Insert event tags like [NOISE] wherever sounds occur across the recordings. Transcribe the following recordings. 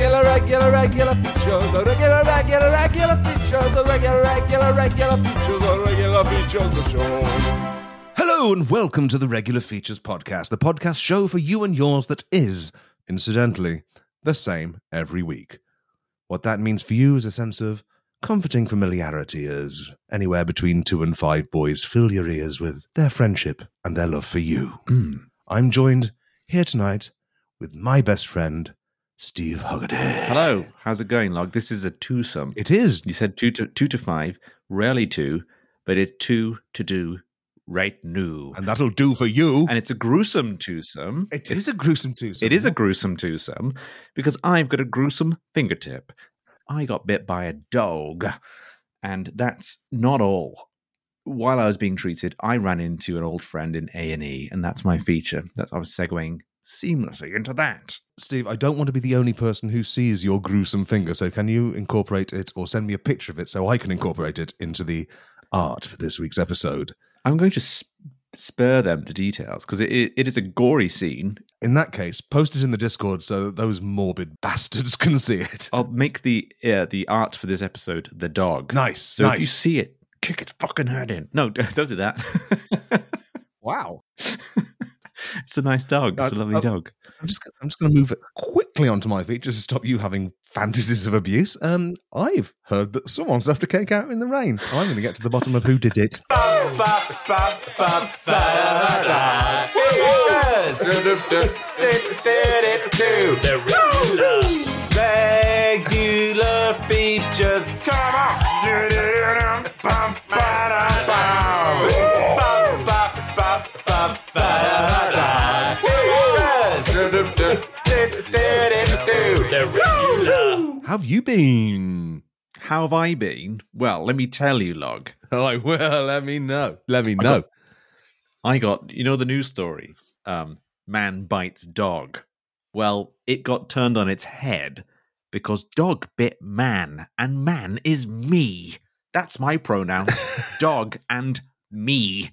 regular, regular, regular features, a regular, regular, regular features, a regular, regular, regular features, a regular features show. Hello and welcome to the Regular Features Podcast, the podcast show for you and yours that is, incidentally, the same every week. What that means for you is a sense of comforting familiarity as anywhere between two and five boys fill your ears with their friendship and their love for you. Hmm. I'm joined here tonight with my best friend, Steve Huggerty. Hello, how's it going, Log? This is a twosome. It is. You said two to two to five, rarely two, but it's two to do right new. And that'll do for you. And it's a gruesome twosome. It is a gruesome twosome. It is a gruesome twosome because I've got a gruesome fingertip. I got bit by a dog, and that's not all. While I was being treated, I ran into an old friend in A and E, and that's my feature. That's I was segueing seamlessly into that. Steve, I don't want to be the only person who sees your gruesome finger, so can you incorporate it or send me a picture of it so I can incorporate it into the art for this week's episode? I'm going to sp- spare them the details because it, it is a gory scene. In that case, post it in the Discord so that those morbid [LAUGHS] bastards can see it. I'll make the uh, the art for this episode the dog. Nice. So nice. if you see it, kick its fucking head in. No, [LAUGHS] don't do that. [LAUGHS] wow. it's a nice dog. It's a Uh, lovely uh, dog. I'm just I'm just going to move quickly onto my feet just to stop you having fantasies of abuse. Um, I've heard that someone's left a cake out in the rain. I'm going to get to the bottom of who did it. Regular features, come on. How have you been? How have I been? Well, let me tell you, Log. [LAUGHS] Oh, well, let me know. Let me I know. got- I got, you know, the news story. Um, man bites dog. Well, it got turned on its head because dog bit man, and man is me. That's my pronouns. [LAUGHS] dog and me.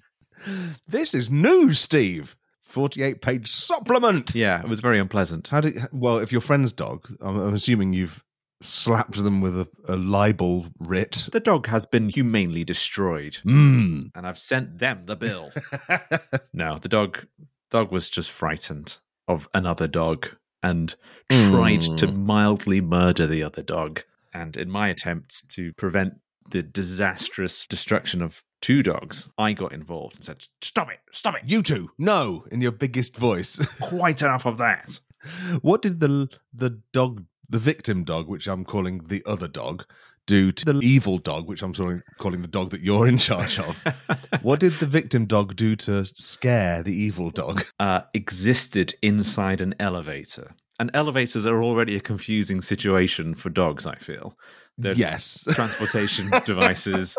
This is news, Steve. 48 page supplement. Yeah, it was very unpleasant. How did, well, if your friend's dog, I'm, I'm assuming you've slapped them with a, a libel writ. The dog has been humanely destroyed, Mm. and I've sent them the bill. [LAUGHS] no, the dog dog was just frightened of another dog and tried to Mm. mildly murder the other dog. And in my attempt to prevent the disastrous destruction of two dogs, I got involved and said, "Stop it! Stop it! you two, no, in your biggest voice. Quite enough of that." [LAUGHS] what did the the dog, the victim dog, which I'm calling the other dog, do to the evil dog, which I'm calling, calling the dog that you're in charge of? [LAUGHS] what did the victim dog do to scare the evil dog? uh, existed inside an elevator. And elevators are already a confusing situation for dogs, I feel. They're yes. [LAUGHS] transportation devices.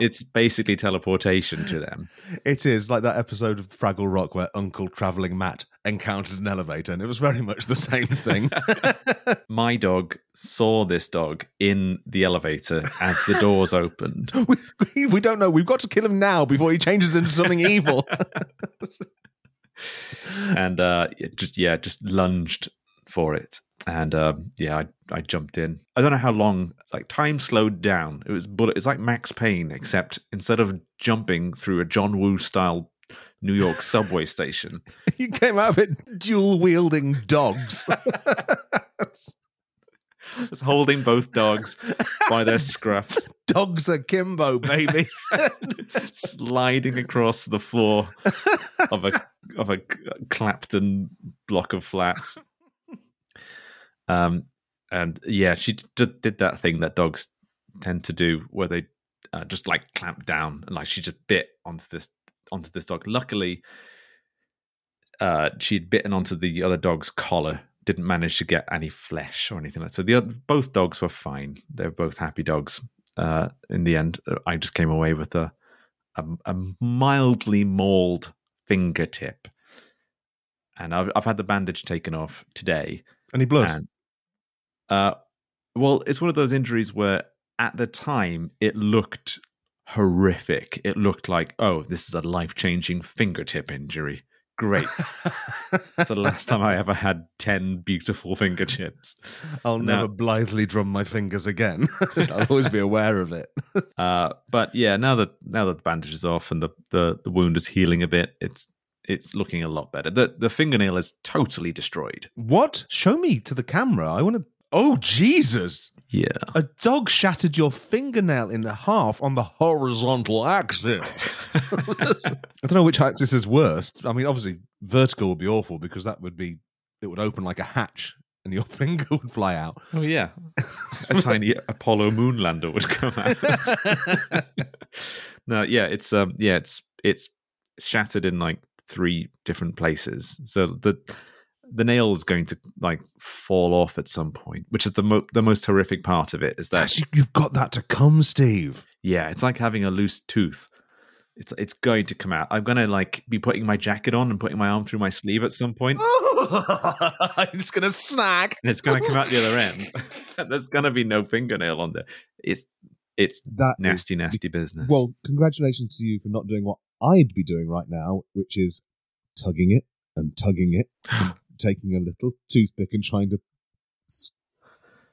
It's basically teleportation to them. It is like that episode of Fraggle Rock where Uncle Traveling Matt encountered an elevator, and it was very much the same thing. [LAUGHS] My dog saw this dog in the elevator as the doors opened. [LAUGHS] we, we, don't know. We've got to kill him now before he changes into something evil. [LAUGHS] and uh just yeah just lunged for it and um yeah I, I jumped in i don't know how long like time slowed down it was bullet it's like max payne except instead of jumping through a john woo style new york subway station [LAUGHS] you came out of it dual wielding dogs. [LAUGHS] just holding both dogs by their scruffs [LAUGHS] dogs akimbo, baby. sliding across the floor of a of a clapton block of flats um and yeah she just did that thing that dogs tend to do where they uh, just like clamp down and like she just bit onto this onto this dog. Luckily uh she'd bitten onto the other dog's collar didn't manage to get any flesh or anything like that. So the other, both dogs were fine. They're both happy dogs uh in the end. I just came away with a a, a mildly mauled fingertip. And I've, I've had the bandage taken off today. Any blood? and uh, well, it's one of those injuries where at the time it looked horrific. It looked like, oh, this is a life changing fingertip injury. great. [LAUGHS] It's the last time I ever had 10 beautiful finger chips. I'll No. never blithely drum my fingers again. [LAUGHS] I'll always be aware of it. [LAUGHS] Uh, but yeah, now that now that the bandage is off and the, the, the wound is healing a bit, it's it's looking a lot better. The the fingernail is totally destroyed. What? Show me to the camera. I want to. Oh, Jesus! Yeah. A dog shattered your fingernail in half on the horizontal axis. [LAUGHS] [LAUGHS] I don't know which axis is worst. I mean, obviously, vertical would be awful because that would be it would open like a hatch and your [LAUGHS] finger would fly out. Oh yeah. a tiny Apollo moonlander would come out. no, yeah, it's um yeah, it's it's shattered in like three different places. So the the nail is going to like fall off at some point, which is the mo- the most horrific part of it is that you've got that to come, Steve. yeah, it's like having a loose tooth. It's it's going to come out. I'm gonna like be putting my jacket on and putting my arm through my sleeve at some point, [LAUGHS] it's gonna snag. and it's gonna come out the other end. [LAUGHS] There's gonna be no fingernail on there. It's it's That is- nasty, nasty business. Well, congratulations to you for not doing what I'd be doing right now, which is tugging it and tugging it, [GASPS] and taking a little toothpick and trying to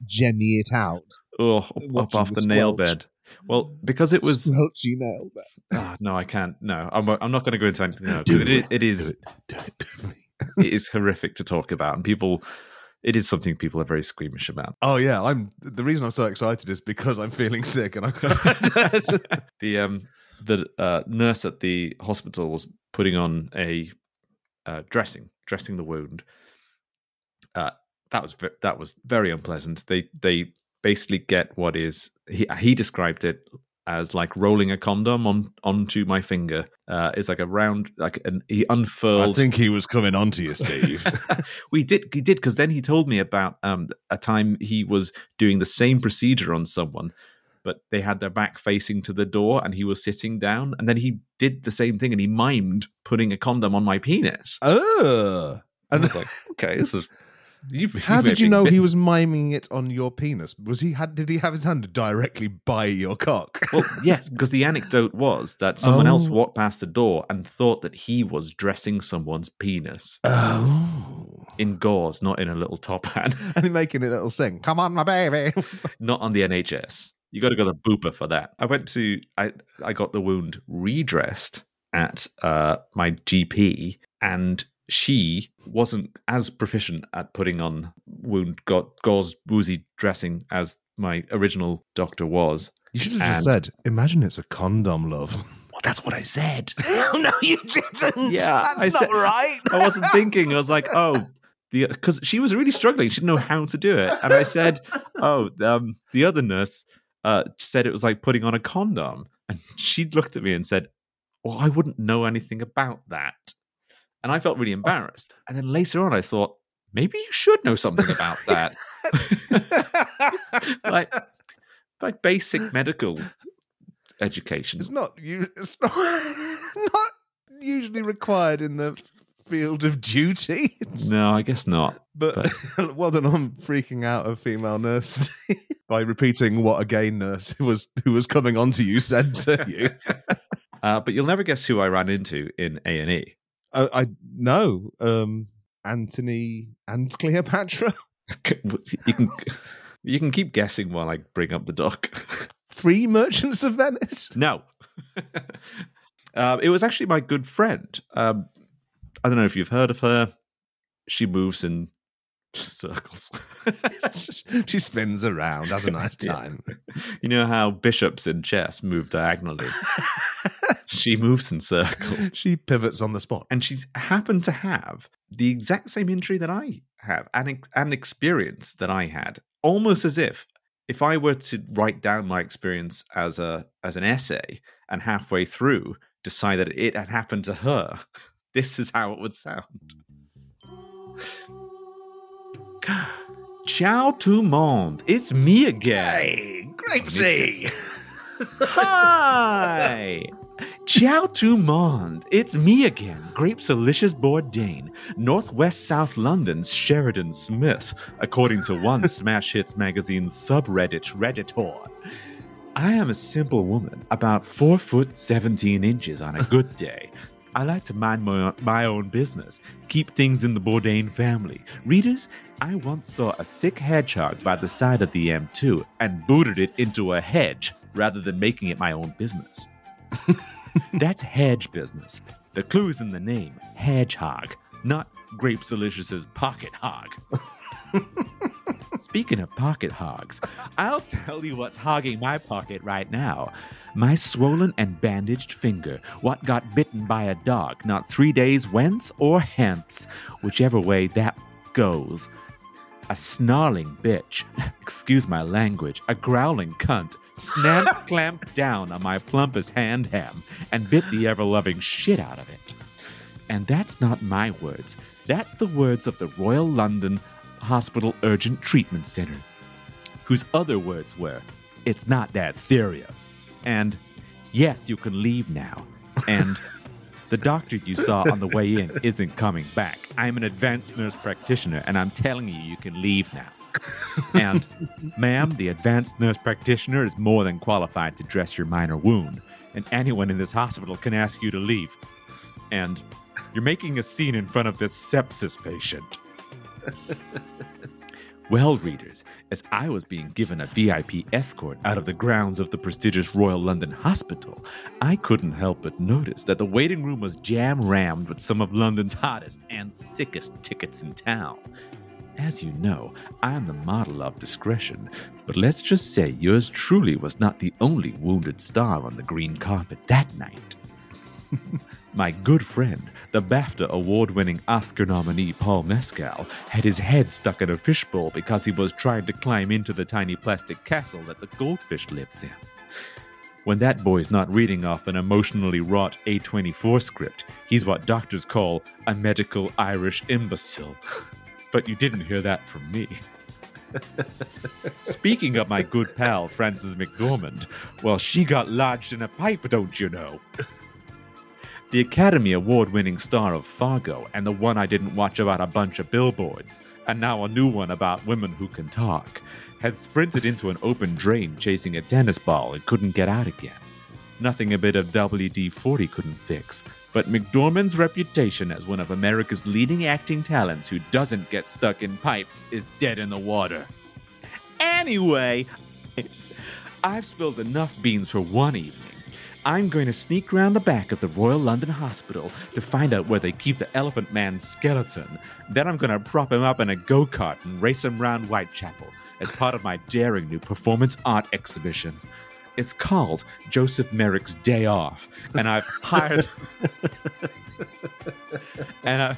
jemmy it out. oh, up, off the the, nail bed. Well, because it was squelchy nail. bed. Ah, no, I can't. No, I'm, I'm not going to go into anything. No, 'cause it, is- it Do is it. Do it to me. it is horrific to talk about, and people. It is something people are very squeamish about. Oh yeah, I'm. The reason I'm so excited is because I'm feeling sick, and I. [LAUGHS] the um the uh, nurse at the hospital was putting on a uh, dressing, dressing the wound. Uh, that was that was very unpleasant. They they basically get what is he he described it as like rolling a condom on onto my finger. Uh, it's like a round like an he unfurls I think he was coming onto you, Steve. [LAUGHS] we did he did because then he told me about um a time he was doing the same procedure on someone but they had their back facing to the door and he was sitting down and then he did the same thing and he mimed putting a condom on my penis oh. and I was [LAUGHS] like okay this is you've, how you've did you know he was miming it on your penis? Was he had? Did he have his hand directly by your cock? well yes [LAUGHS] because the anecdote was that someone else Oh. walked past the door and thought that he was dressing someone's penis Oh. in gauze not in a little top hat [LAUGHS] And making it little sing. Come on, my baby. not on the NHS. You got to go to Bupa for that. I went to I I got the wound redressed at uh, my GP, and she wasn't as proficient at putting on wound ga- gauze woozy dressing as my original doctor was. You should have just said, "Imagine it's a condom, love." Well, that's what I said. [LAUGHS] oh no, you didn't. Yeah, that's I not said- right. I wasn't thinking. I was like, [LAUGHS] oh, the because she was really struggling. She didn't know how to do it, and I said, oh, um, the other nurse uh, said it was like putting on a condom, and she looked at me and said, well, I wouldn't know anything about that, and I felt really embarrassed. And then later on, I thought maybe you should know something about that, [LAUGHS] like like basic medical education. It's not. It's [LAUGHS] not not usually required in the field of duty. No, I guess not. But, [LAUGHS] well done on freaking out a female nurse [LAUGHS] by repeating what a gay nurse who [LAUGHS] was who was coming onto you said to you. Uh, but you'll never guess who I ran into in A and E. I, I know um, Anthony and Cleopatra, You can you can keep guessing while I bring up the doc. three merchants of Venice. no, um, it was actually my good friend. Um, I don't know if you've heard of her. She moves in [LAUGHS] circles. [LAUGHS] she spins around, has a [LAUGHS] nice Yeah. time. you know how bishops in chess move diagonally. she moves in circles. she pivots on the spot. and she's happened to have the exact same injury that I have and ex- an experience that I had, almost as if if I were to write down my experience as a as an essay and halfway through decide that it had happened to her, this is how it would sound. [GASPS] Ciao tout monde, it's me again. Hey, Grapesy! Hi! [LAUGHS] Ciao tout monde, it's me again, Grapes Delicious Bourdain, Northwest South London's Sheridan Smith, according to one [LAUGHS] Smash Hits magazine subreddit Redditor. I am a simple woman, about 4 foot 17 inches on a good day, I like to mind my, my own business, keep things in the Bourdain family. Readers, I once saw a sick hedgehog by the side of the M2 and booted it into a hedge rather than making it my own business. [LAUGHS] That's hedge business. The clue's in the name, hedgehog, not Grape Delicious's pocket hog. [LAUGHS] Speaking of pocket hogs, I'll tell you what's hogging my pocket right now. My swollen and bandaged finger, what got bitten by a dog not three days whence or hence, whichever way that goes. A snarling bitch, [LAUGHS] excuse my language, a growling cunt, snapped [LAUGHS] clamped down on my plumpest hand ham and bit the ever loving shit out of it. And that's not my words. That's the words of the Royal London Hospital Urgent Treatment Center, whose other words were, It's not that serious. And, Yes, you can leave now. And, [LAUGHS] The doctor you saw on the way in isn't coming back. I'm an advanced nurse practitioner, and I'm telling you, you can leave now. And, ma'am, the advanced nurse practitioner is more than qualified to dress your minor wound, and anyone in this hospital can ask you to leave. And, you're making a scene in front of this sepsis patient. [LAUGHS] Well, readers, as I was being given a VIP escort out of the grounds of the prestigious Royal London Hospital, I couldn't help but notice that the waiting room was jam rammed with some of London's hottest and sickest tickets in town. As you know, I am the model of discretion, but let's just say yours truly was not the only wounded star on the green carpet that night. [LAUGHS] My good friend, the BAFTA award winning Oscar nominee Paul Mescal, had his head stuck in a fishbowl because he was trying to climb into the tiny plastic castle that the goldfish lives in. When that boy's not reading off an emotionally wrought A24 script, he's what doctors call a medical Irish imbecile. But you didn't hear that from me. Speaking of my good pal, Frances McDormand, well, she got lodged in a pipe, don't you know? The Academy Award winning star of Fargo, and the one I didn't watch about a bunch of billboards, and now a new one about women who can talk, had sprinted into an open drain chasing a tennis ball and couldn't get out again. Nothing a bit of WD 40 couldn't fix, but McDormand's reputation as one of America's leading acting talents who doesn't get stuck in pipes is dead in the water. Anyway, I've spilled enough beans for one evening. I'm going to sneak around the back of the Royal London Hospital to find out where they keep the Elephant Man's skeleton. Then I'm going to prop him up in a go kart and race him round Whitechapel as part of my daring new performance art exhibition. It's called Joseph Merrick's Day Off, and I've hired. [LAUGHS] and I.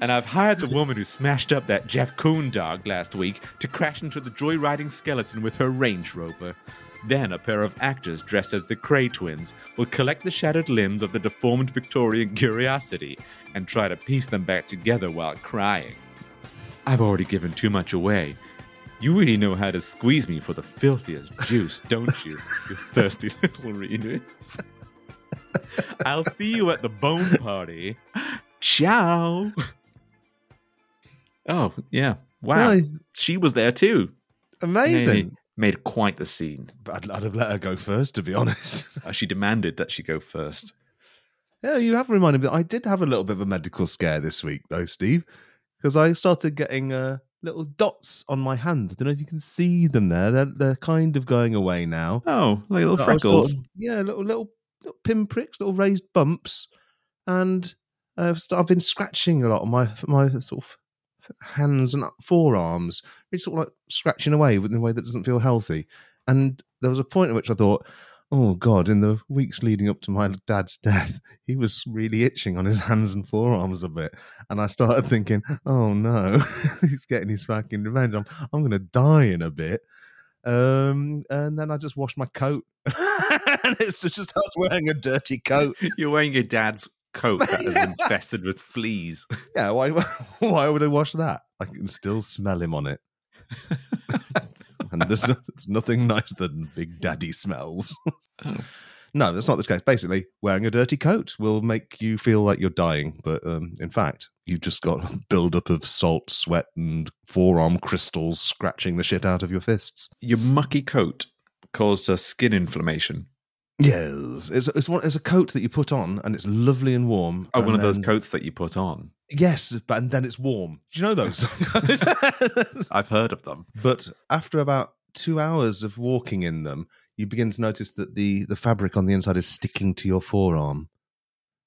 And I've hired the woman who smashed up that Jeff Koons dog last week to crash into the joyriding skeleton with her Range Rover. Then a pair of actors dressed as the Kray twins will collect the shattered limbs of the deformed Victorian curiosity and try to piece them back together while crying. I've already given too much away. You really know how to squeeze me for the filthiest juice, don't you, [LAUGHS] you thirsty little readers? [LAUGHS] I'll see you at the bone party. Ciao. Oh, yeah. Wow. Hi. She was there too. Amazing. Made, quite the scene. But I'd, I'd have let her go first, to be honest. Uh, She demanded that she go first. yeah, you have reminded me. I did have a little bit of a medical scare this week, though, Steve, because I started getting uh, little dots on my hand. I don't know if you can see them there. They're, they're kind of going away now. Oh, like little But was sort freckles. of- yeah, little, little little pinpricks, little raised bumps, and uh, I've been scratching a lot on my my sort of hands and forearms, it's sort of like scratching away in a way that doesn't feel healthy. And there was a point at which I thought, oh god, in the weeks leading up to my dad's death, [LAUGHS] he was really itching on his hands and forearms a bit, and I started thinking, oh no, [LAUGHS] he's getting his fucking revenge. I'm I'm going to die in a bit. Um, and then I just washed my coat, [LAUGHS] and it's just us wearing a dirty coat. You're wearing your dad's coat that is [LAUGHS] infested with fleas. [LAUGHS] Yeah, why? [LAUGHS] Why would I wash that? I can still smell him on it, and there's, no, there's nothing nicer than Big Daddy smells. Oh. No, that's not the case. Basically, wearing a dirty coat will make you feel like you're dying, but um, in fact, you've just got a buildup of salt, sweat, and forearm crystals scratching the shit out of your fists. Your mucky coat caused a skin inflammation. Yes, it's it's one it's a coat that you put on and it's lovely and warm. Oh, and one of those then- coats that you put on. Yes, but and then it's warm. Do you know those? [LAUGHS] I've heard of them. but after about two hours of walking in them, you begin to notice that the the fabric on the inside is sticking to your forearm.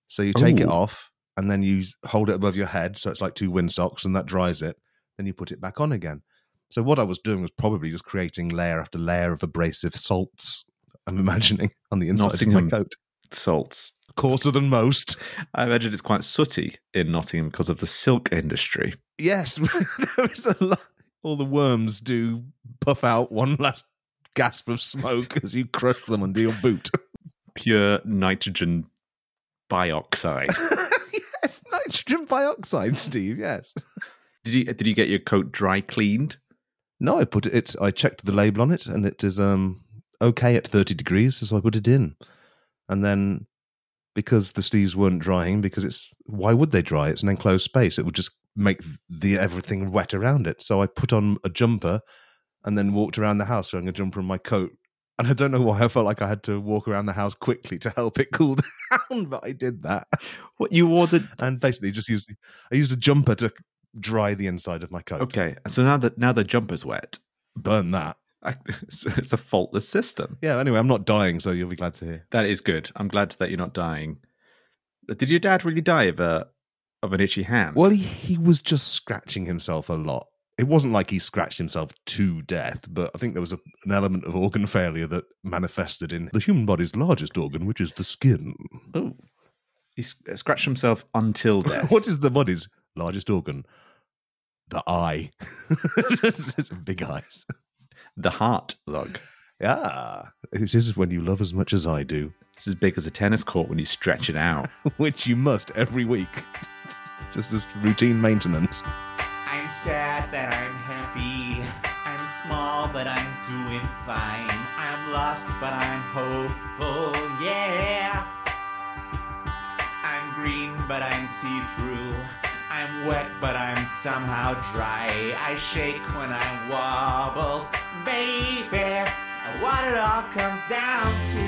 So you take it off and then you hold it above your head, so it's like two windsocks, and that dries it. Then you put it back on again. So what I was doing was probably just creating layer after layer of abrasive salts. I'm imagining [LAUGHS] on the inside of my coat, Salts. coarser than most. I imagine it's quite sooty in Nottingham because of the silk industry. Yes, [LAUGHS] there is a lot. All the worms do puff out one [LAUGHS] last gasp of smoke as you crush them under your boot. Pure nitrogen bioxide. yes, nitrogen dioxide, Steve. Yes. did you did you get your coat dry cleaned? No, I put it. I checked the label on it, and it is um okay at thirty degrees, so I put it in, and then because the sleeves weren't drying, because it's why would they dry? It's an enclosed space. It would just make the everything wet around it. So I put on a jumper, and then walked around the house wearing a jumper and my coat. And I don't know why I felt like I had to walk around the house quickly to help it [LAUGHS] cool down, but I did that. What you wore the [LAUGHS] And basically, just used I used a jumper to dry the inside of my coat. Okay, so now that now the jumper's wet, burn that. I, [LAUGHS] it's, it's a faultless system. Yeah. Anyway, I'm not dying, so you'll be glad to hear. That is good. I'm glad that you're not dying. Did your dad really die of a of an itchy hand? Well, he, he was just scratching himself a lot. It wasn't like he scratched himself to death, but I think there was a, an element of organ failure that manifested in the human body's largest organ, which is the skin. Oh, he uh, scratched himself until [LAUGHS] death. what is the body's largest organ? The eye. [LAUGHS] it's big eyes. The heart lug. Yeah. This is when you love as much as I do, It's as big as a tennis court when you stretch it out. [LAUGHS] which you must every week, just as routine maintenance. I'm sad that I'm happy. I'm small, but I'm doing fine. I'm lost, but I'm hopeful, yeah. I'm green, but I'm see through. I'm wet, but I'm somehow dry. I shake when I wobble, baby. And what it all comes down to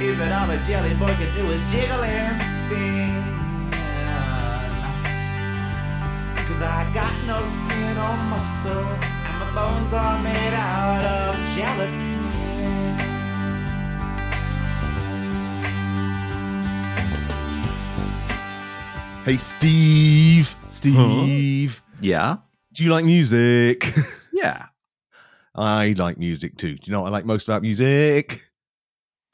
is that all a jelly boy can do is jiggle and spin. Cause I got no skin or muscle, and my bones are made out of gelatin. Hey, Steve. Steve. Yeah, Do you like music? [LAUGHS] yeah. I like music too. Do you know what I like most about music?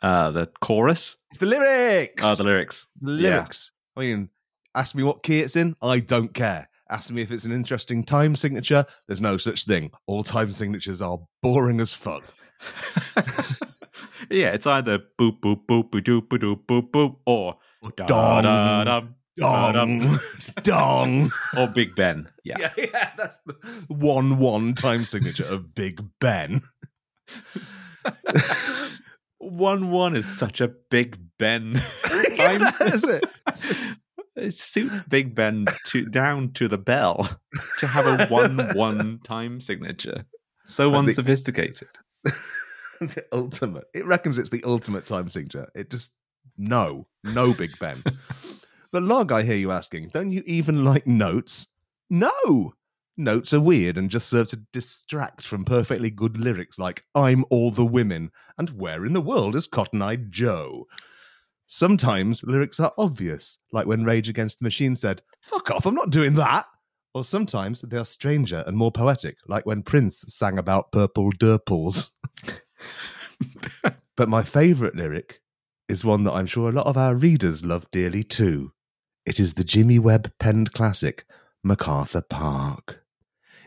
Uh, the chorus. It's the lyrics. Oh, the lyrics. The Yeah. lyrics. I mean, ask me what key it's in. I don't care. Ask me if it's an interesting time signature. There's no such thing. All time signatures are boring as fuck. [LAUGHS] yeah, it's either boop boop boop boop boop boop boop or da Dong. da dum Dong. Um, [LAUGHS] Dong. or Big Ben. Yeah. Yeah, [LAUGHS] yeah, that's the one one time signature of Big Ben. [LAUGHS] One one is such a Big Ben. yeah, that's it. It suits Big Ben to down to the bell to have a one one time signature. So think- unsophisticated. the ultimate. It reckons it's the ultimate time signature. It just no, no Big Ben. But Log, I hear you asking, don't you even like notes? No. Notes are weird and just serve to distract from perfectly good lyrics like I'm all the women and where in the world is Cotton Eye Joe? Sometimes lyrics are obvious, like when Rage Against the Machine said, Fuck off, I'm not doing that. Or sometimes they are stranger and more poetic, like when Prince sang about purple derples. [LAUGHS] but my favourite lyric is one that I'm sure a lot of our readers love dearly too. It is the Jimmy Webb penned classic, MacArthur Park.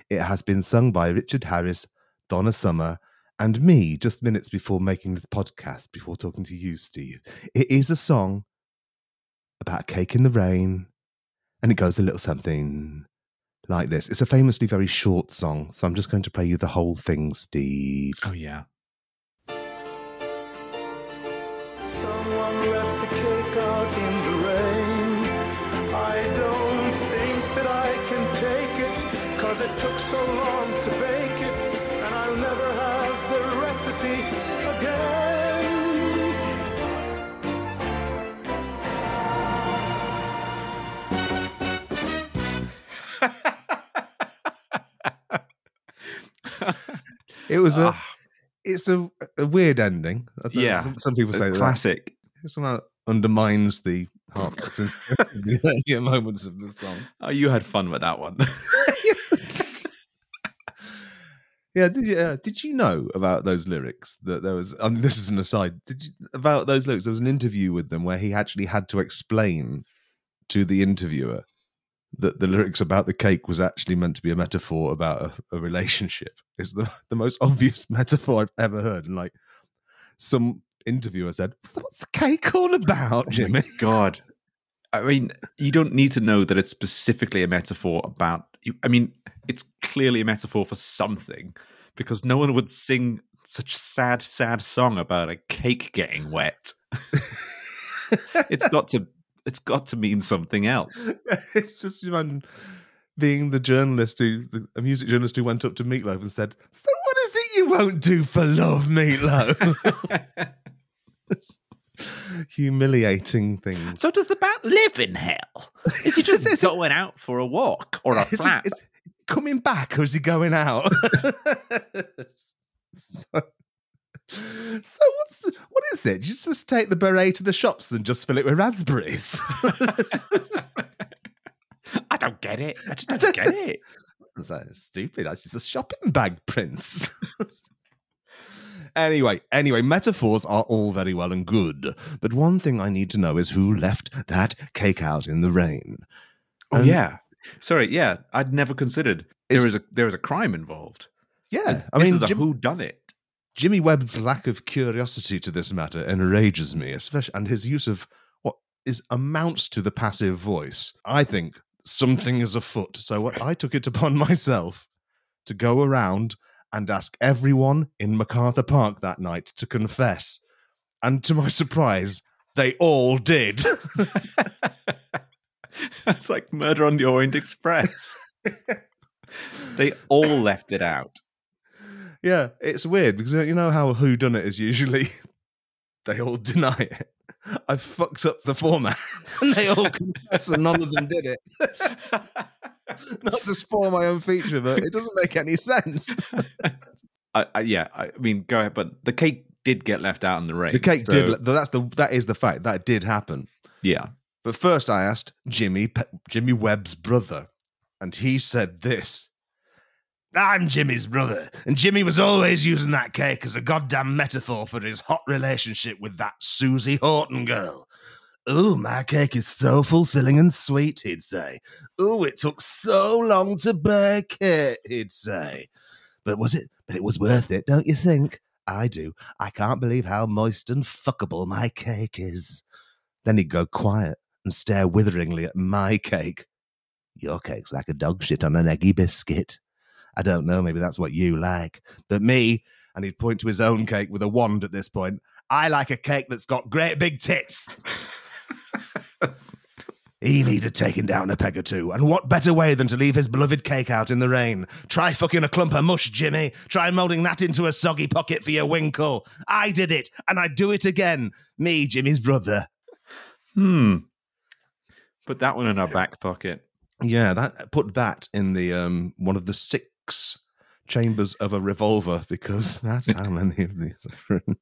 It has been sung by Richard Harris, Donna Summer, and me just minutes before making this podcast, before talking to you, Steve. It is a song about cake in the rain, and it goes a little something like this. It's a famously very short song, so I'm just going to play you the whole thing, Steve. Oh yeah. Took so long to bake it, and I'll never have the recipe again. It was a. Ah, It's a, a weird ending. Yeah. some, some people say that classic. that somehow undermines the heart [LAUGHS] [LAUGHS] the earlier moments of the song. Oh, you had fun with that one. [LAUGHS] Yeah, did you uh, did you know about those lyrics? That there was. I mean, this is an aside. Did you about those lyrics? There was an interview with them where he actually had to explain to the interviewer that the lyrics about the cake was actually meant to be a metaphor about a, a relationship. It's the [LAUGHS] the most obvious [LAUGHS] metaphor I've ever heard. And like some interviewer said, "What's the cake all about, Jimmy?" [LAUGHS] God. I mean, you don't need to know that it's specifically a metaphor about. I mean, it's clearly a metaphor for something because no one would sing such a sad, sad song about a cake getting wet. [LAUGHS] it's got to. It's got to mean something else. [LAUGHS] it's just imagine being the journalist who, the, a music journalist who went up to Meatloaf and said, "So what is it you won't do for love, Meatloaf?" [LAUGHS] Humiliating things. So does the bat live in hell? Is he just going out for a walk or a flap? is coming back or is he going out? [LAUGHS] so, so what's the what is it? You just take the beret to the shops and just fill it with raspberries. [LAUGHS] I don't get it. I just don't don't get it. Is that stupid? That's just a shopping bag, Prince. [LAUGHS] anyway, anyway, metaphors are all very well and good, but one thing I need to know is who left that cake out in the rain. Oh And- yeah. Sorry, yeah. I'd never considered It's- there is a there is a crime involved. Yeah, I this mean, is a who done it. Jimmy Webb's lack of curiosity to this matter enrages me, especially and his use of what is amounts to the passive voice. I think something is afoot. So what I took it upon [LAUGHS] myself to go around and ask everyone in MacArthur Park that night to confess. And to my surprise, they all did. [LAUGHS] [LAUGHS] [LAUGHS] That's like Murder on the Orient Express. [LAUGHS] they all left it out. yeah, it's weird because you know how who done it is usually [LAUGHS] they all deny it. I fucked up the format and they all confess and none of them did it. Not to spoil my own feature, but it doesn't make any sense. I, I, yeah, I mean, go ahead. But the cake did get left out in the rain. The cake so- did. That's the that is the fact that did happen. Yeah. But first, I asked Jimmy Pe- Jimmy Webb's brother, and he said this. I'm Jimmy's brother, and Jimmy was always using that cake as a goddamn metaphor for his hot relationship with that Susie Horton girl. Ooh, my cake is so fulfilling and sweet, he'd say. Ooh, it took so long to bake it, he'd say. But was it? But it was worth it, don't you think? I do. I can't believe how moist and fuckable my cake is. Then he'd go quiet and stare witheringly at my cake. Your cake's like a dog shit on an eggy biscuit. I don't know, maybe that's what you like. But me, and he'd point to his own cake with a wand at this point, I like a cake that's got great big tits. he needed taking down a peg or two, and what better way than to leave his beloved cake out in the rain? Try fucking a clump of mush, Jimmy. Try moulding that into a soggy pocket for your winkle. I did it, and I'd do it again. Me, Jimmy's brother. Hmm. Put that one in our back pocket. Yeah, that put that in the um one of the six chambers of a revolver because [LAUGHS] that's how [LAUGHS] many of these are. in.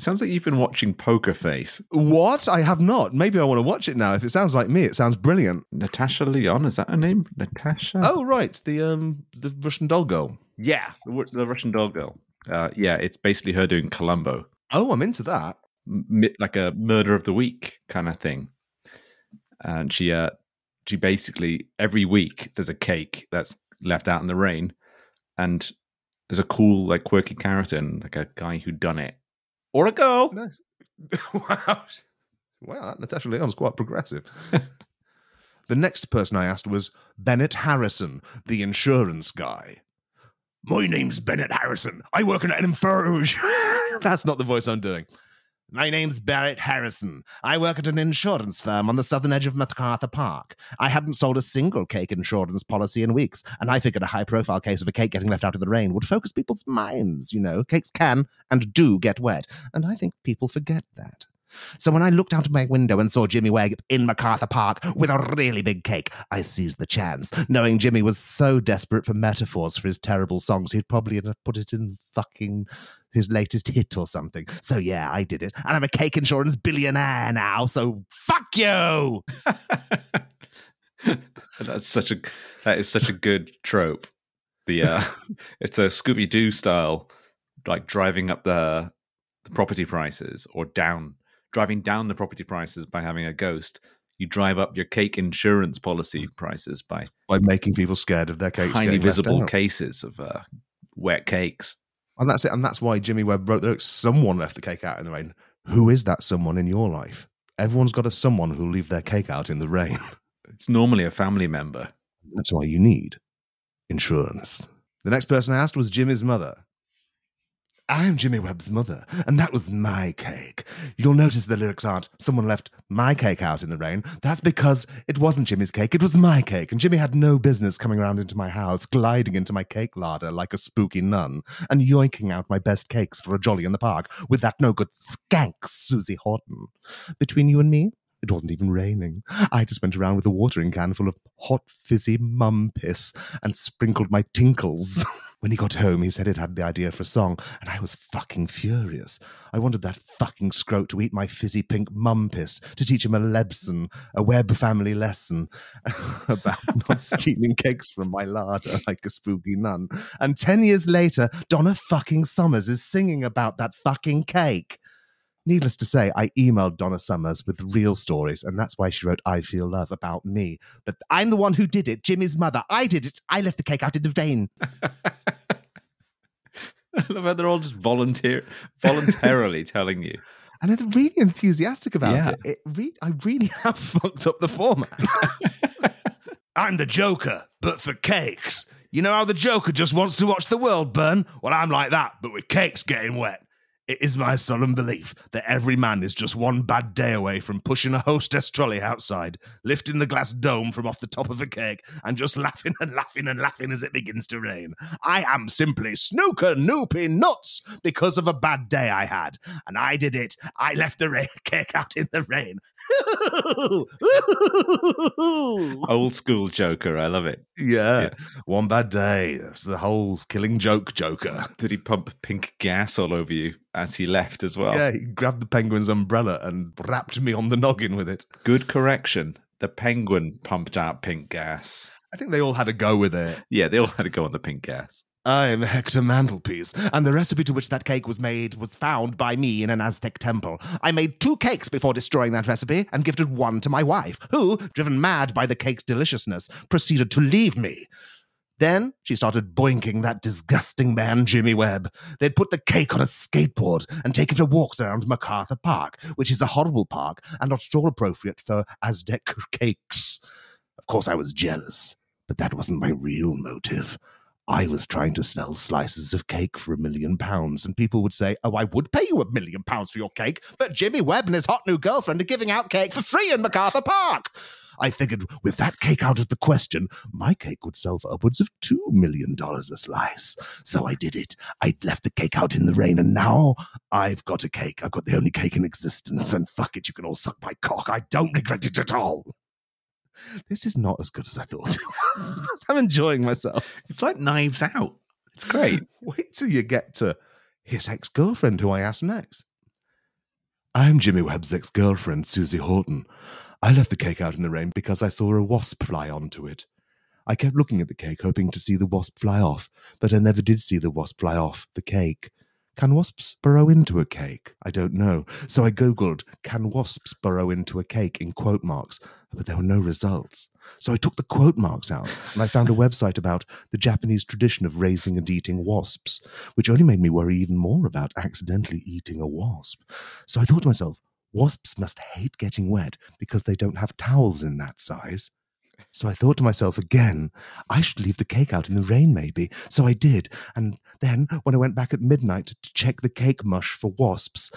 Sounds like you've been watching Poker Face. what? I have not. Maybe I want to watch it now. If it sounds like me, it sounds brilliant. Natasha Lyonne, is that her name? Natasha? Oh, right, the um the Russian doll girl. yeah, the, the Russian doll girl. Uh, yeah, it's basically her doing Columbo, Oh, I'm into that. M- like a murder of the week kind of thing. And she, uh, she basically every week there's a cake that's left out in the rain, and there's a cool like quirky character and like a guy who done it or a girl. Nice. [LAUGHS] wow. Wow, Natasha Lyonne's quite progressive. [LAUGHS] the next person I asked was Bennett Harrison, the insurance guy. My name's Bennett Harrison. I work in an Inferge. [LAUGHS] That's not the voice I'm doing. My name's Barrett Harrison. I work at an insurance firm on the southern edge of MacArthur Park. I hadn't sold a single cake insurance policy in weeks, and I figured a high profile case of a cake getting left out in the rain would focus people's minds. You know, cakes can and do get wet, and I think people forget that. So when I looked out of my window and saw Jimmy Webb in MacArthur Park with a really big cake, I seized the chance, knowing Jimmy was so desperate for metaphors for his terrible songs, he'd probably have put it in fucking his latest hit or something. So yeah, I did it. And I'm a cake insurance billionaire now, so fuck you! [LAUGHS] That's such a that is such a good trope. The uh, [LAUGHS] it's a Scooby Doo style, like driving up the the property prices or down, driving down the property prices by having a ghost. You drive up your cake insurance policy prices by By making people scared of their cakes. highly visible cases of uh, wet cakes. And that's it. And that's why Jimmy Webb wrote the lyrics, someone left the cake out in the rain. Who is that someone in your life? Everyone's got a someone who'll leave their cake out in the rain. [LAUGHS] It's normally a family member. That's why you need insurance. The next person I asked was Jimmy's mother. I am Jimmy Webb's mother, and that was my cake. You'll notice the lyrics aren't someone left my cake out in the rain. That's because it wasn't Jimmy's cake, it was my cake, and Jimmy had no business coming around into my house, gliding into my cake larder like a spooky nun, and yoinking out my best cakes for a jolly in the park with that no good skank Susie Horton. Between you and me, it wasn't even raining. I just went around with a watering can full of hot, fizzy mum piss and sprinkled my tinkles. [LAUGHS] when he got home, he said it had the idea for a song, and I was fucking furious. I wanted that fucking scrote to eat my fizzy pink mum piss to teach him a lesson, a Webb family lesson [LAUGHS] about [LAUGHS] not stealing cakes from my larder like a spooky nun. And 10 years later, Donna fucking Summers is singing about that fucking cake. Needless to say, I emailed Donna Summers with real stories, and that's why she wrote I Feel Love about me. But I'm the one who did it, Jimmy's mother. I did it. I left the cake out in the rain. [LAUGHS] I love how they're all just volunteer voluntarily [LAUGHS] telling you. And they're really enthusiastic about Yeah. it. it re- I really [LAUGHS] have fucked up the format. I'm the Joker, but for cakes. You know how the Joker just wants to watch the world burn? Well, I'm like that, but with cakes getting wet. It is my solemn belief that every man is just one bad day away from pushing a hostess trolley outside, lifting the glass dome from off the top of a cake, and just laughing and laughing and laughing as it begins to rain. I am simply snooker noopy nuts because of a bad day I had. And I did it. I left the ra- [LAUGHS] cake out in the rain. [LAUGHS] [LAUGHS] Old school Joker, I love it. yeah, Yeah. one bad day. That's the whole killing joke Joker. Did he pump pink gas all over you as he left as well? Yeah, he grabbed the penguin's umbrella and rapped me on the noggin with it. Good correction. The penguin pumped out pink gas. I think they all had a go with it. Yeah, they all had to go on the pink gas. I'm Hector Mantelpiece, and the recipe to which that cake was made was found by me in an Aztec temple. I made two cakes before destroying that recipe and gifted one to my wife, who, driven mad by the cake's deliciousness, proceeded to leave me. Then she started boinking that disgusting man, Jimmy Webb. They'd put the cake on a skateboard and take it for walks around MacArthur Park, which is a horrible park and not at all appropriate for Aztec cakes. Of course, I was jealous, but that wasn't my real motive. I was trying to sell slices of cake for a million pounds, and people would say, Oh, I would pay you a million pounds for your cake, but Jimmy Webb and his hot new girlfriend are giving out cake for free in MacArthur Park. I figured with that cake out of the question, my cake would sell for upwards of $2 million a slice. So I did it. I left the cake out in the rain, and now I've got a cake. I've got the only cake in existence, and fuck it, you can all suck my cock. I don't regret it at all. This is not as good as I thought it was. [LAUGHS] I'm enjoying myself. It's like Knives Out. It's great. [LAUGHS] Wait till you get to his ex girlfriend, who I asked next. I'm Jimmy Webb's ex girlfriend, Susie Horton. I left the cake out in the rain because I saw a wasp fly onto it. I kept looking at the cake, hoping to see the wasp fly off, but I never did see the wasp fly off the cake. Can wasps burrow into a cake? I don't know. So I googled, can wasps burrow into a cake in quote marks, but there were no results. So I took the quote marks out and I found a website about the Japanese tradition of raising and eating wasps, which only made me worry even more about accidentally eating a wasp. So I thought to myself, wasps must hate getting wet because they don't have towels in that size. So I thought to myself again, I should leave the cake out in the rain, maybe. So I did. And then, when I went back at midnight to check the cake mush for wasps,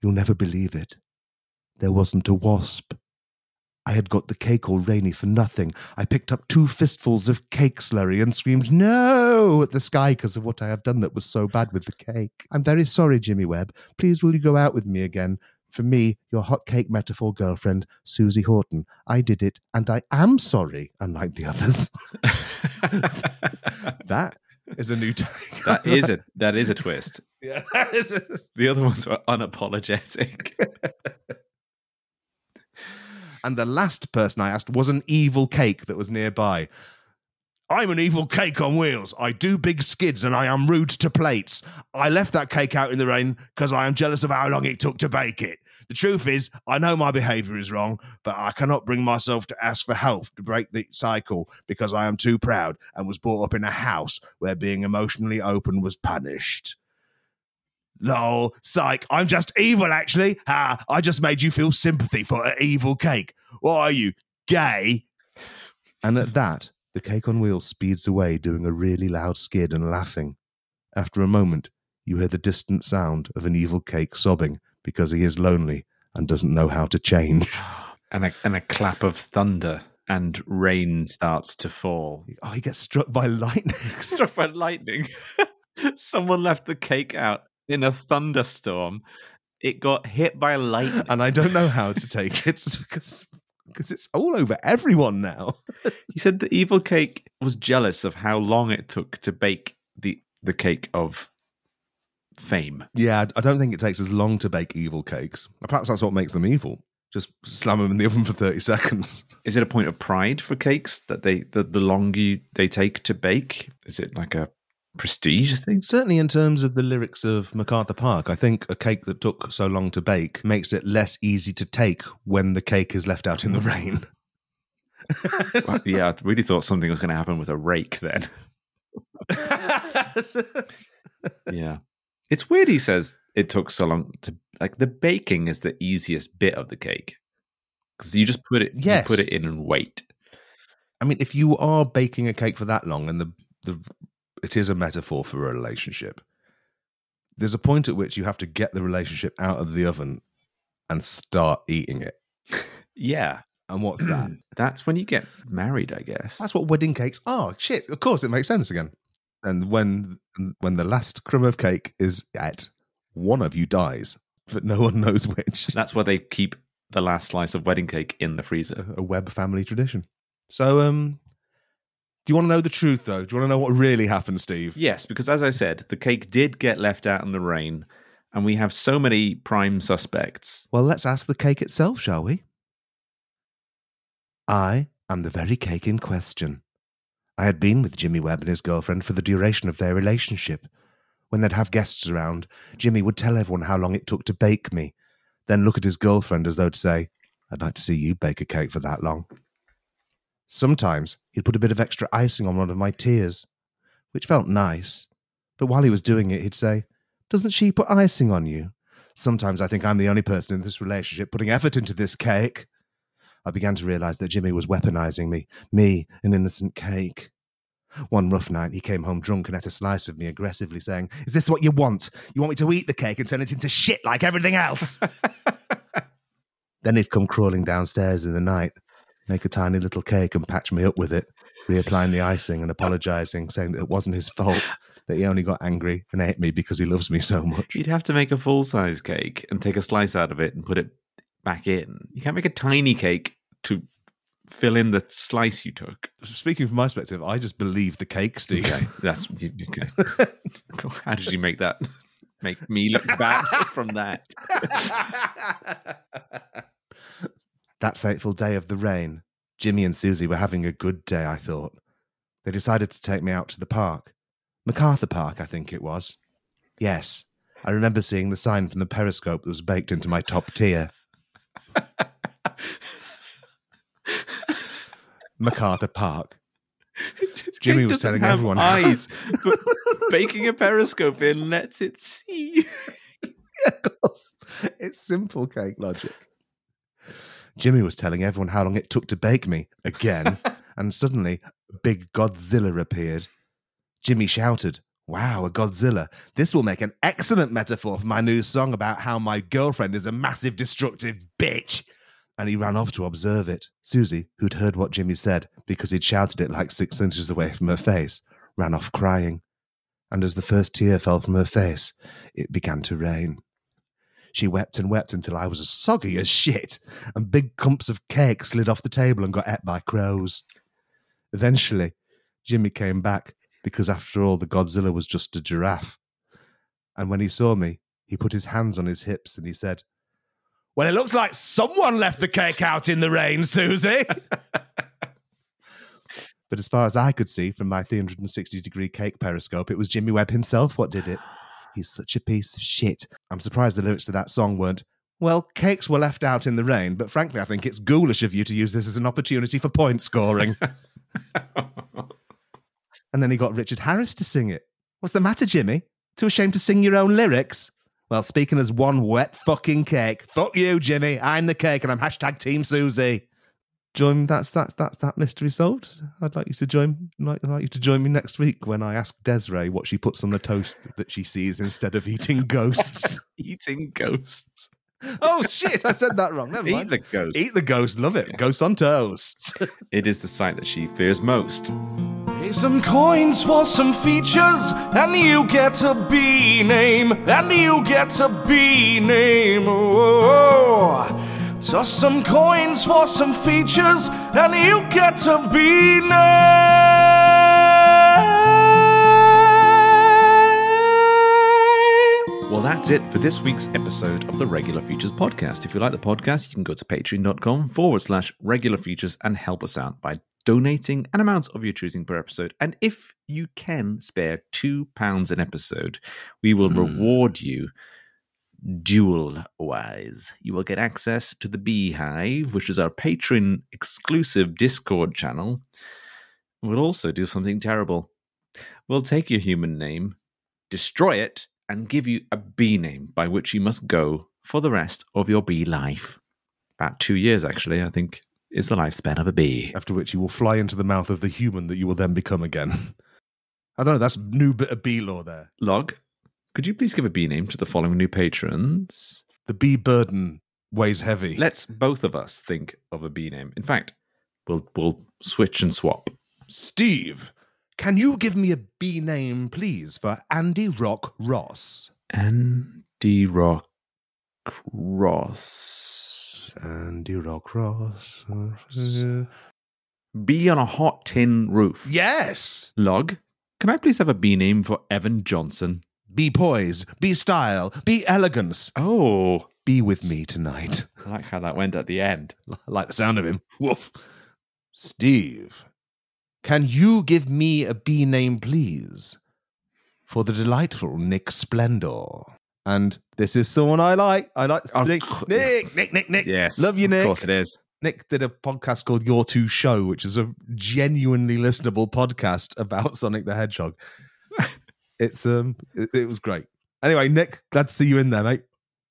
You'll never believe it. There wasn't a wasp. I had got the cake all rainy for nothing. I picked up two fistfuls of cake slurry and screamed no at the sky because of what I have done that was so bad with the cake. I'm very sorry, Jimmy Webb. Please will you go out with me again? For me, your hot cake metaphor girlfriend, Susie Horton. I did it, and I am sorry, unlike the others. [LAUGHS] that is a new take. that is a that is a twist. yeah, that is a, The other ones were unapologetic. [LAUGHS] And the last person I asked was an evil cake that was nearby. I'm an evil cake on wheels. I do big skids and I am rude to plates. I left that cake out in the rain because I am jealous of how long it took to bake it. The truth is, I know my behavior is wrong, but I cannot bring myself to ask for help to break the cycle because I am too proud and was brought up in a house where being emotionally open was punished. Lol, psych, I'm just evil actually. Ha, I just made you feel sympathy for an evil cake. What are you, gay? And at that, the cake on wheels speeds away, doing a really loud skid and laughing. After a moment, you hear the distant sound of an evil cake sobbing because he is lonely and doesn't know how to change. [GASPS] and a and a clap of thunder and rain starts to fall. Oh, he gets struck by lightning. [LAUGHS] Struck by lightning. [LAUGHS] Someone left the cake out in a thunderstorm. It got hit by lightning. and I don't know [LAUGHS] how to take it because because it's all over everyone now. [LAUGHS] He said the evil cake was jealous of how long it took to bake the the cake of fame. Yeah, I don't think it takes as long to bake evil cakes. Perhaps that's what makes them evil. Just slam them in the oven for 30 [LAUGHS] seconds. Is it a point of pride for cakes that they the, the longer you, they take to bake? Is it like a prestige thing? Certainly, in terms of the lyrics of MacArthur Park, I think a cake that took so long to bake makes it less easy to take when the cake is left out in the rain. [LAUGHS] [LAUGHS] Well, yeah, I really thought something was going to happen with a rake then. [LAUGHS] Yeah. It's weird he says it took so long to like the baking is the easiest bit of the cake. Cuz you just put it Yes. you put it in and wait. I mean, if you are baking a cake for that long, and the the it is a metaphor for a relationship, there's a point at which you have to get the relationship out of the oven and start eating it. Yeah. And what's that? [CLEARS THROAT] That's when you get married, I guess. That's what wedding cakes are. Shit, of course it makes sense again. And when when the last crumb of cake is at, one of you dies, but no one knows which. That's why they keep the last slice of wedding cake in the freezer. A web family tradition. So, um, do you want to know the truth though? Do you want to know what really happened, Steve? Yes, because as I said, the cake did get left out in the rain, and we have so many prime suspects. Well, let's ask the cake itself, shall we? I am the very cake in question. I had been with Jimmy Webb and his girlfriend for the duration of their relationship. When they'd have guests around, Jimmy would tell everyone how long it took to bake me, then look at his girlfriend as though to say, I'd like to see you bake a cake for that long. Sometimes he'd put a bit of extra icing on one of my tears, which felt nice. But while he was doing it, he'd say, Doesn't she put icing on you? Sometimes I think I'm the only person in this relationship putting effort into this cake. I began to realize that Jimmy was weaponizing me, me, an innocent cake. One rough night, he came home drunk and ate a slice of me, aggressively saying, Is this what you want? You want me to eat the cake and turn it into shit like everything else? [LAUGHS] then he'd come crawling downstairs in the night, make a tiny little cake and patch me up with it, reapplying the icing and apologizing, saying that it wasn't his fault, [LAUGHS] that he only got angry and ate me because he loves me so much. You'd have to make a full size cake and take a slice out of it and put it back in. You can't make a tiny cake to fill in the slice you took. Speaking from my perspective, I just believe the cake, Steve. Okay, that's okay. How did you make that? Make me look bad [LAUGHS] from that. [LAUGHS] that fateful day of the rain, Jimmy and Susie were having a good day, I thought. They decided to take me out to the park. MacArthur Park, I think it was. Yes, I remember seeing the sign from the periscope that was baked into my top tier. MacArthur Park. [LAUGHS] Jimmy was telling everyone eyes. but [LAUGHS] baking a periscope in lets it see. [LAUGHS] of course. It's simple cake logic. Jimmy was telling everyone how long it took to bake me again, [LAUGHS] and suddenly a big Godzilla appeared. Jimmy shouted, Wow, a Godzilla. This will make an excellent metaphor for my new song about how my girlfriend is a massive destructive bitch. And he ran off to observe it. Susie, who'd heard what Jimmy said because he'd shouted it like six inches away from her face, ran off crying. And as the first tear fell from her face, it began to rain. She wept and wept until I was as soggy as shit, and big clumps of cake slid off the table and got ate by crows. Eventually, Jimmy came back because, after all, the Godzilla was just a giraffe. And when he saw me, he put his hands on his hips and he said, Well, it looks like someone left the cake out in the rain, Susie. [LAUGHS] but as far as I could see from my 360 degree cake periscope, it was Jimmy Webb himself what did it. He's such a piece of shit. I'm surprised the lyrics to that song weren't, well, cakes were left out in the rain, but frankly, I think it's ghoulish of you to use this as an opportunity for point scoring. [LAUGHS] and then he got Richard Harris to sing it. What's the matter, Jimmy? Too ashamed to sing your own lyrics? Well, speaking as one wet fucking cake, fuck you, Jimmy. I'm the cake and I'm hashtag Team Susie. Join that's that's that's that mystery solved. I'd like you to join like, I'd like you to join me next week when I ask Des'ree what she puts on the toast that she sees instead of eating ghosts. [LAUGHS] Eating ghosts. oh shit, I said that wrong. Never Eat mind. the ghost. Eat the ghost, love it. Ghost on toast. [LAUGHS] It is the sight that she fears most. Pay some coins for some features, and you get a B name, and you get a B name. Oh, oh, oh. Toss some coins for some features, and you get a B name. Well, that's it for this week's episode of the Regular Features podcast. If you like the podcast, you can go to patreon.com forward slash regular features and help us out by donating an amount of your choosing per episode. And if you can spare £2 an episode, we will hmm. reward you dual wise. You will get access to the Beehive, which is our patron exclusive Discord channel. We'll also do something terrible. We'll take your human name, destroy it, and give you a bee name by which you must go for the rest of your bee life. About two years, actually, I think, is the lifespan of a bee. After which you will fly into the mouth of the human that you will then become again. [LAUGHS] I don't know, that's new bit of bee law there. Log, could you please give a B name to the following new patrons? The B burden weighs heavy. Let's both of us think of a B name. In fact, we'll we'll switch and swap. Steve, can you give me a B name, please, for Andy Rock Ross? Andy Rock Ross. Andy Rock Ross. Bee on a hot tin roof. Yes! Log, can I please have a B name for Evan Johnson? Be poise, be style, be elegance. Oh, Be with me tonight. I like how that went at the end. I [LAUGHS] like the sound of him. Woof. Steve, can you give me a B name, please? For the delightful Nick Splendor. And this is someone I like. I like Oh, Nick, Nick, Nick, Nick, Nick. Yes. Love you, Nick. Of course it is. Nick did a podcast called Your Two Show, which is a genuinely listenable podcast about Sonic the Hedgehog. It's um, it, it was great. Anyway, Nick, glad to see you in there, mate.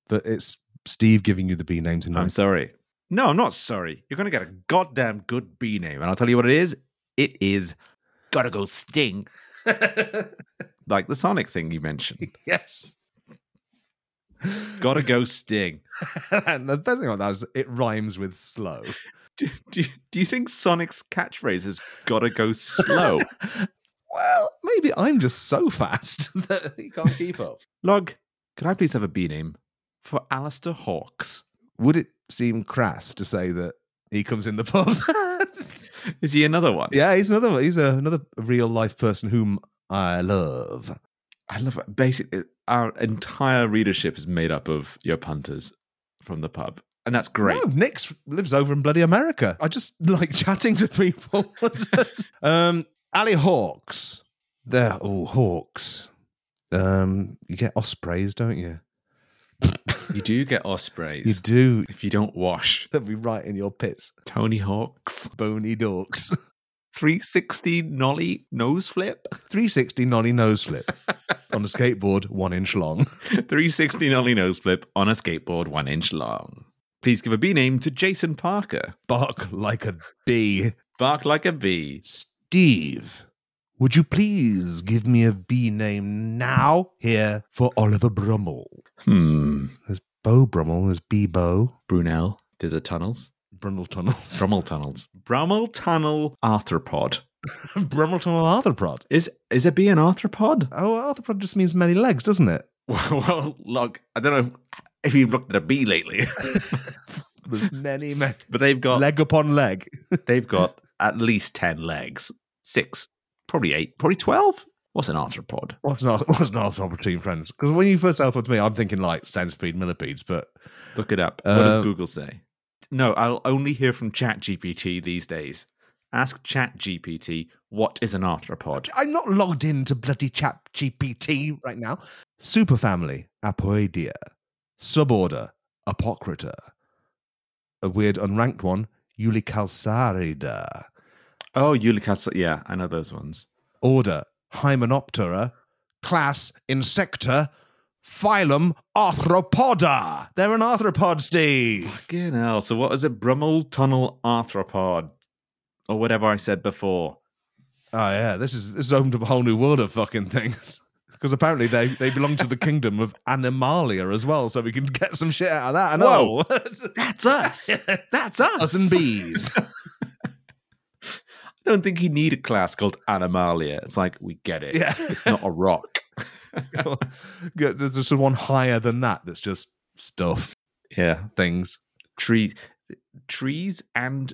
But it's Steve giving you the B name tonight. I'm sorry. No, I'm not sorry. You're going to get a goddamn good B name. And I'll tell you what it is. It is Gotta Go Sting. [LAUGHS] like the Sonic thing you mentioned. [LAUGHS] yes. Gotta Go Sting. and the best thing about that is it rhymes with slow. Do, do, do you think Sonic's catchphrase is Gotta Go Slow? [LAUGHS] well, maybe I'm just so fast [LAUGHS] that he can't keep up. Log, could I please have a B name for Alistair Hawks? Would it seem crass to say that he comes in the pub? [LAUGHS] Is he another one? Yeah, he's another one. He's a, another real life person whom I love. I love it. Basically, our entire readership is made up of your punters from the pub. And that's great. No, Nick's lives over in bloody America. I just [LAUGHS] like chatting to people. um, Ali Hawks. They're oh Hawks. Um, you get ospreys, don't you? You do get ospreys. You do. If you don't wash. They'll be right in your pits. Tony Hawks. Bony dorks. 360 nollie nose flip. 360 nollie nose flip on a skateboard, one inch long. 360 nollie nose flip on a skateboard one inch long. Please give a bee name to Jason Parker. Bark like a bee. Bark like a bee. Steve, Would you please give me a B name now here for Oliver Brummel? Hmm. There's Beau Brummell, there's B Bo, Brunel did the tunnels. Brummel Tunnels. Brummel tunnels. Brummel tunnel arthropod. [LAUGHS] Brummel Tunnel Arthropod. Is is a bee an arthropod? Oh, arthropod just means many legs, doesn't it? [LAUGHS] well, look, I don't know if you've looked at a bee lately, [LAUGHS] There's many, many. but they've got leg upon leg. they've got at least ten legs, six, probably eight, probably twelve. What's an arthropod? What's not what's an arthropod between friends? Because when you first said it to me, I'm thinking like centipede, millipedes, but Look it up. what Uh, does Google say? No, I'll only hear from ChatGPT these days. Ask ChatGPT what is an arthropod. I'm not logged into bloody chat GPT right now. Superfamily, Apoidea. Suborder, Apocrita. A weird unranked one, Eulicalsarida. Oh, Eulicats. Yeah, I know those ones. Order, Hymenoptera. Class, Insecta. Phylum, Arthropoda. They're an arthropod, Steve. Fucking hell. So what is it? Brummel tunnel arthropod, or whatever I said before. Oh yeah, this is this is opened up a whole new world of fucking things. [LAUGHS] Because apparently they, they belong to the kingdom of Animalia as well, so we can get some shit out of that. I know. [LAUGHS] That's us. [LAUGHS] That's us. Us and bees. I don't think you need a class called Animalia. It's like we get it. Yeah. It's not a rock. [LAUGHS] There's just one higher than that that's just stuff, yeah. things. Tree, trees, and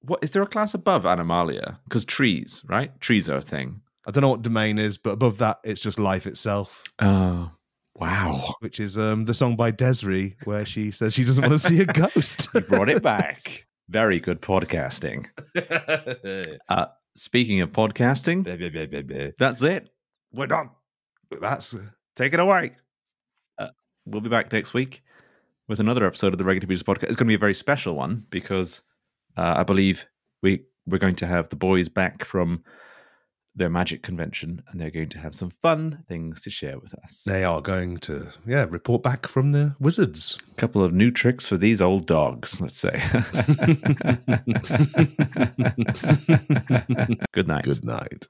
what is there a class above Animalia? Because trees, right? Trees are a thing. I don't know what domain is, but above that, it's just life itself, Oh, wow! which is um, the song by Des'ree where she says she doesn't want to see a [LAUGHS] ghost. You brought it back. [LAUGHS] Very good podcasting. [LAUGHS] Uh, speaking of podcasting, that's it. We're done. That's Take it away. Uh, we'll be back next week with another episode of the Regular Beaters podcast. It's going to be a very special one because uh, I believe we we're going to have the boys back from their magic convention, and they're going to have some fun things to share with us. they are going to yeah report back from the wizards. A couple of new tricks for these old dogs, let's say. [LAUGHS] Good night. Good night.